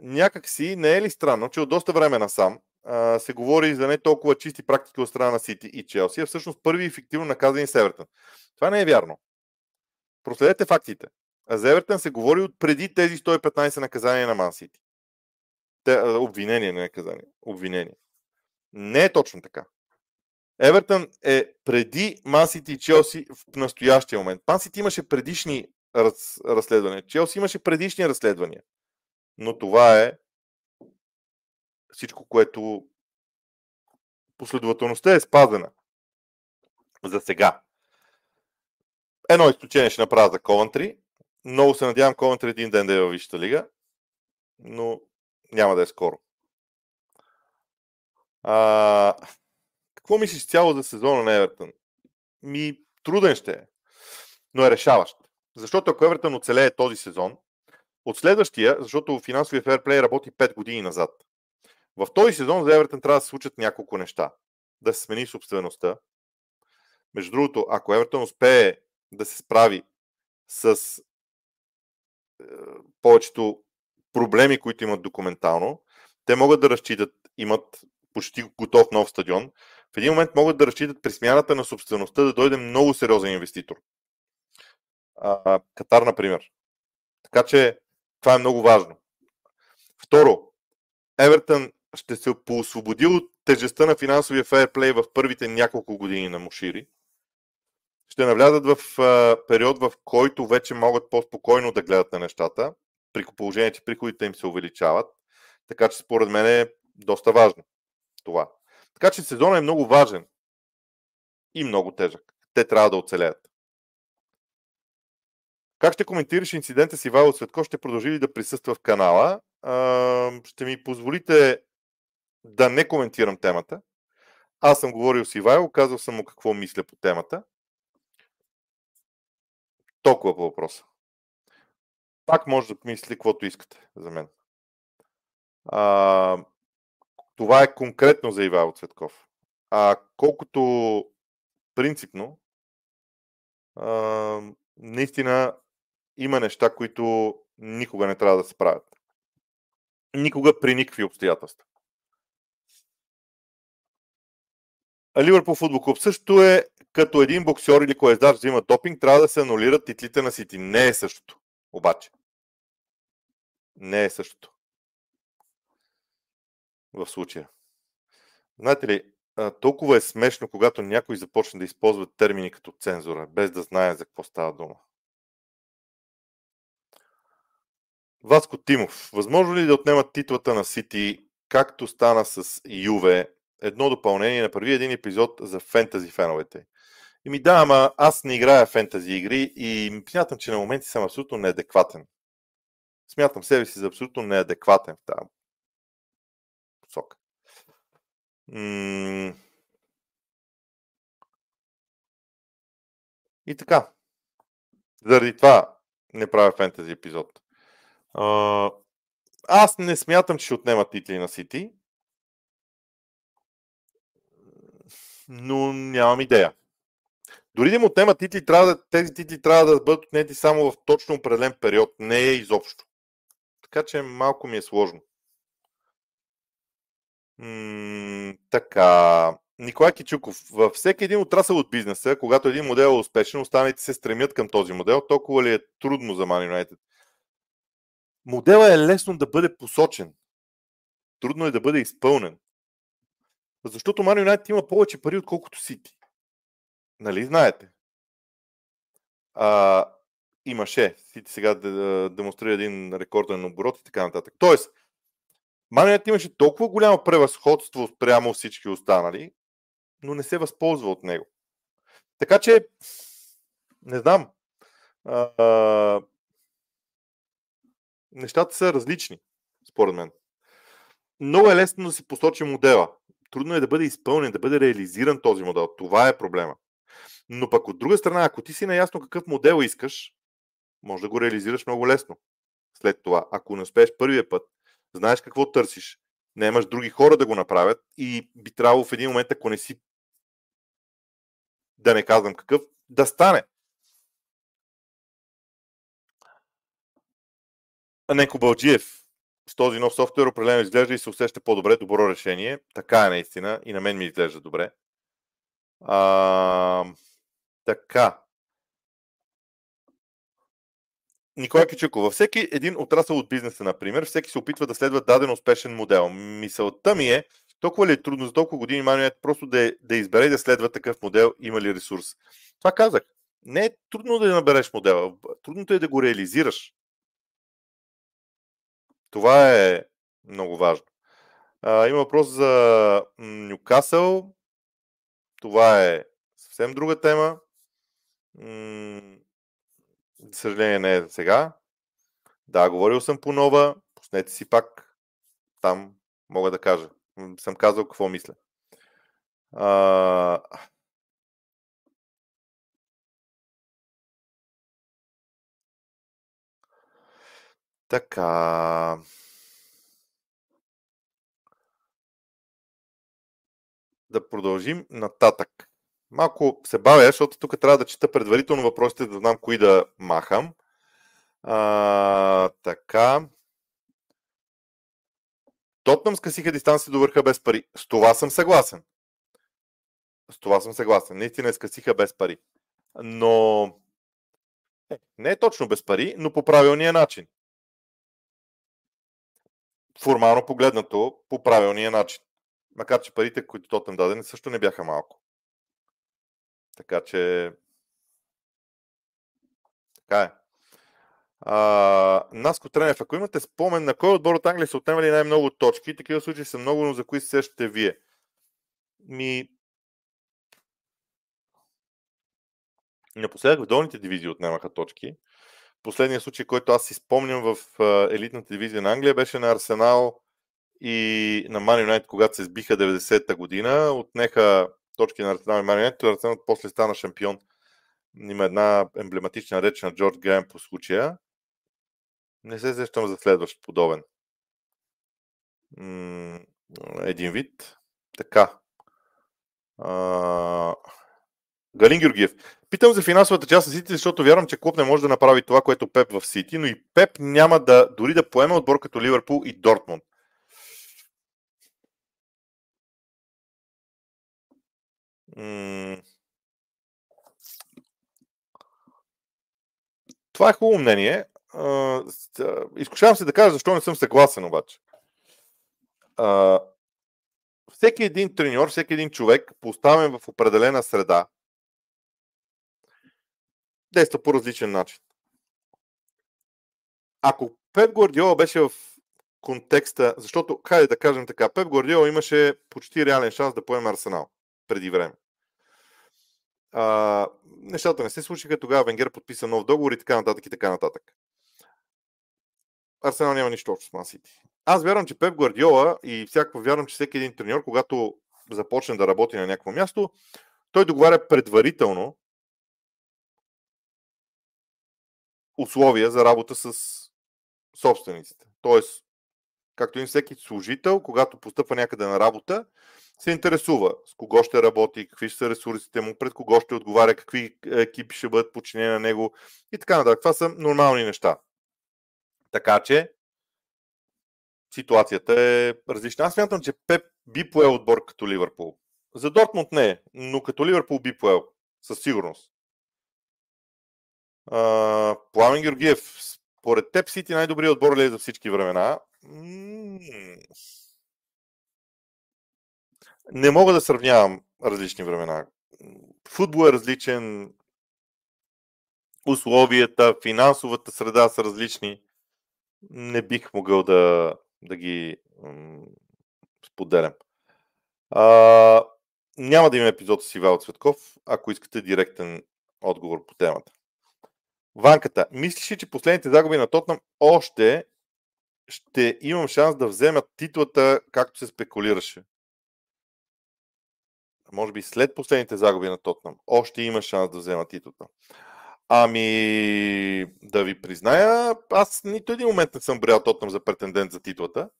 някак си не е ли странно, че от доста време насам а, се говори за не толкова чисти практики от страна на Сити и Челси, а всъщност първи ефективно наказани с Евертън. Това не е вярно. Проследете фактите. За Евертън се говори от преди тези 115 наказания на Ман Сити. Те, обвинение, не наказание. Обвинение. Не е точно така. Евертън е преди Ман Сити и Челси в настоящия момент. Ман Сити имаше предишни раз, разследвания. Челси имаше предишни разследвания но това е всичко, което последователността е спазена за сега. Едно изключение ще направя за Ковантри. Много се надявам Ковантри един ден да е във Висшата лига, но няма да е скоро. А, какво мислиш цяло за сезона на Евертън? Ми, труден ще е, но е решаващ. Защото ако Евертън оцелее този сезон, от следващия, защото финансовия ферплей работи 5 години назад. В този сезон за Евертън трябва да се случат няколко неща. Да се смени собствеността. Между другото, ако Евертън успее да се справи с повечето проблеми, които имат документално, те могат да разчитат, имат почти готов нов стадион. В един момент могат да разчитат при смяната на собствеността да дойде много сериозен инвеститор. А, Катар, например. Така че това е много важно. Второ, Евертън ще се поосвободи от тежестта на финансовия фейерплей в първите няколко години на Мушири. Ще навлязат в а, период, в който вече могат по-спокойно да гледат на нещата, при положение, че приходите им се увеличават. Така че според мен е доста важно това. Така че сезонът е много важен и много тежък. Те трябва да оцелеят. Как ще коментираш инцидента с Ивайло Светко? Ще продължи ли да присъства в канала? ще ми позволите да не коментирам темата. Аз съм говорил с Ивайло, казал съм му какво мисля по темата. Толкова по въпроса. Пак може да мисли каквото искате за мен. А, това е конкретно за Ивайло Цветков. А колкото принципно, а, наистина има неща, които никога не трябва да се правят. Никога при никакви обстоятелства. Ливърпул футбол клуб също е като един боксер или коездач взима допинг, трябва да се анулират титлите на Сити. Не е същото. Обаче. Не е същото. В случая. Знаете ли, толкова е смешно, когато някой започне да използва термини като цензура, без да знае за какво става дума. Васко Тимов. Възможно ли да отнемат титлата на Сити, както стана с Юве? Едно допълнение, направи един епизод за фентази феновете. И ми да, ама аз не играя фентази игри и смятам, че на моменти съм абсолютно неадекватен. Смятам себе си за абсолютно неадекватен в тази посока. И така. Заради това не правя фентази епизод. Аз не смятам, че ще отнемат титли на Сити, но нямам идея. Дори да му отнемат титли, трябва да, тези титли трябва да бъдат отнети само в точно определен период, не е изобщо. Така че малко ми е сложно. М- така. Николай Кичуков. Във всеки един отрасъл от бизнеса, когато един модел е успешен, останалите се стремят към този модел, толкова ли е трудно за Man United? Моделът е лесно да бъде посочен. Трудно е да бъде изпълнен. Защото Man United има повече пари, отколкото Сити. Нали знаете? А, имаше. Сити сега да, демонстрира един рекорден оборот и така нататък. Тоест, Man имаше толкова голямо превъзходство спрямо всички останали, но не се възползва от него. Така че, не знам. А, а, нещата са различни, според мен. Много е лесно да се посочи модела. Трудно е да бъде изпълнен, да бъде реализиран този модел. Това е проблема. Но пък от друга страна, ако ти си наясно какъв модел искаш, може да го реализираш много лесно. След това, ако не успееш първия път, знаеш какво търсиш, не имаш други хора да го направят и би трябвало в един момент, ако не си да не казвам какъв, да стане. Неко Балджиев. С този нов софтуер определено изглежда и се усеща по-добре, добро решение. Така е наистина и на мен ми изглежда добре. А, така. Николай Кичуко, във всеки един отрасъл от бизнеса, например, всеки се опитва да следва даден успешен модел. Мисълта ми е, толкова ли е трудно за толкова години Манует просто да, да избере и да следва такъв модел, има ли ресурс. Това казах. Не е трудно да набереш модела, трудното е да го реализираш. Това е много важно. А, има въпрос за Нюкасъл. Това е съвсем друга тема. За съжаление не е сега. Да, говорил съм по нова. Пуснете си пак. Там мога да кажа. Съм казал какво мисля. А... Така. Да продължим нататък. Малко се бавя, защото тук трябва да чета предварително въпросите, да знам кои да махам. А, така. Тотнам скъсиха дистанция до върха без пари. С това съм съгласен. С това съм съгласен. Наистина скъсиха без пари. Но е, не е точно без пари, но по правилния начин. Формално погледнато, по правилния начин. Макар, че парите, които Тотнам дадени, също не бяха малко. Така че. Така е. А, Наско Тренев, ако имате спомен на кой отбор от Англия са отнемали най-много точки, такива случаи са много, но за кои се сещате вие? Ми... Напоследък в долните дивизии отнемаха точки. Последният случай, който аз си спомням в елитната дивизия на Англия, беше на Арсенал и на Man United, когато се сбиха 90-та година. Отнеха точки на Арсенал и Маринето. Арсенал после стана шампион. Има една емблематична реч на Джордж Грем по случая. Не се сещам за следващ подобен. Един вид. Така. Галин Георгиев. Питам за финансовата част на Сити, защото вярвам, че клуб не може да направи това, което Пеп в Сити, но и Пеп няма да дори да поеме отбор като Ливърпул и Дортмунд. Това е хубаво мнение. Изкушавам се да кажа защо не съм съгласен обаче. Всеки един треньор, всеки един човек, поставен в определена среда, действа по различен начин. Ако Пеп Гвардиола беше в контекста, защото, хайде да кажем така, Пеп Гвардиола имаше почти реален шанс да поеме Арсенал преди време. А, нещата не се случиха, тогава Венгер подписа нов договор и така нататък и така нататък. Арсенал няма нищо общо с Масити. Аз вярвам, че Пеп Гвардиола и всяко вярвам, че всеки един треньор, когато започне да работи на някакво място, той договаря предварително условия за работа с собствениците. Тоест, както и всеки служител, когато постъпва някъде на работа, се интересува с кого ще работи, какви ще са ресурсите му, пред кого ще отговаря, какви екипи ще бъдат подчинени на него и така нататък. Това са нормални неща. Така че ситуацията е различна. Аз смятам, че Пеп би поел отбор като Ливърпул. За Дортмунд не, но като Ливърпул би поел. Със сигурност. Пламен Георгиев, според теб Сити най-добрият отбор ли е за всички времена? Не мога да сравнявам различни времена. Футбол е различен, условията, финансовата среда са различни. Не бих могъл да, да ги м- споделям. А, няма да има епизод с Ивал Цветков, ако искате директен отговор по темата. Ванката, мислиш ли, че последните загуби на Тотнам още ще имам шанс да вземат титлата, както се спекулираше? Може би след последните загуби на Тотнам, още има шанс да вземат титлата. Ами, да ви призная, аз нито един момент не съм брял Тотнам за претендент за титлата.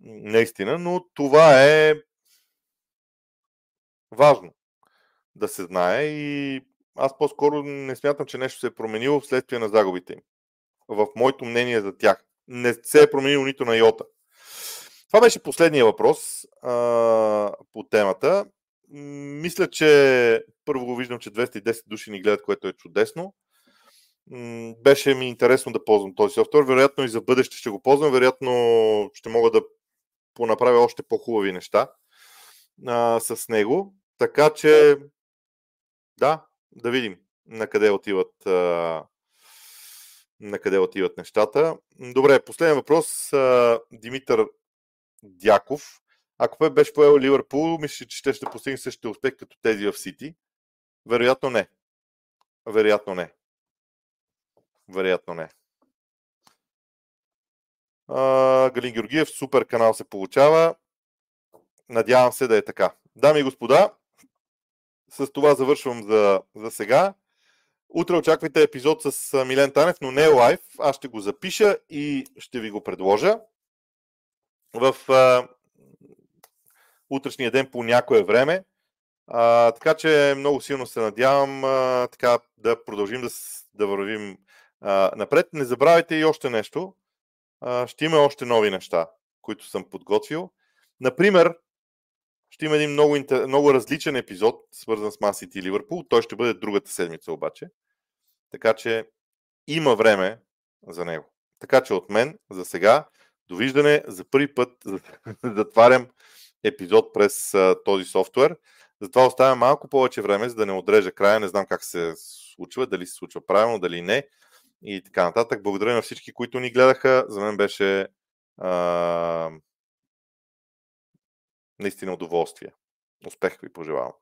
Наистина, но това е важно да се знае и аз по-скоро не смятам, че нещо се е променило вследствие на загубите им. В моето мнение за тях. Не се е променило нито на йота. Това беше последния въпрос а, по темата. Мисля, че първо виждам, че 210 души ни гледат, което е чудесно. Беше ми интересно да ползвам този софтуер. Вероятно и за бъдеще ще го ползвам. Вероятно ще мога да понаправя още по-хубави неща а, с него. Така че, да, да видим на къде отиват, а, на къде отиват нещата. Добре, последен въпрос. Димитър Дяков. Ако Пеп беше поел Ливърпул, мисля, че ще, ще постигне същия успех като тези в Сити. Вероятно не. Вероятно не. Вероятно не. А, Галин Георгиев, супер канал се получава. Надявам се да е така. Дами и господа, с това завършвам за, за сега. Утре очаквайте епизод с Милен Танев, но не е лайв. Аз ще го запиша и ще ви го предложа. В а, утрешния ден по някое време. А, така че много силно се надявам а, така, да продължим да, да вървим а, напред. Не забравяйте и още нещо. А, ще има още нови неща, които съм подготвил. Например, ще има един много, много различен епизод, свързан с Масити и Ливърпул. Той ще бъде другата седмица обаче. Така че има време за него. Така че от мен за сега довиждане. За първи път *laughs* затварям епизод през а, този софтуер. Затова оставям малко повече време, за да не отрежа края. Не знам как се случва, дали се случва правилно, дали не. И така нататък. Благодаря на всички, които ни гледаха. За мен беше а, наистина удоволствие. Успех ви пожелавам.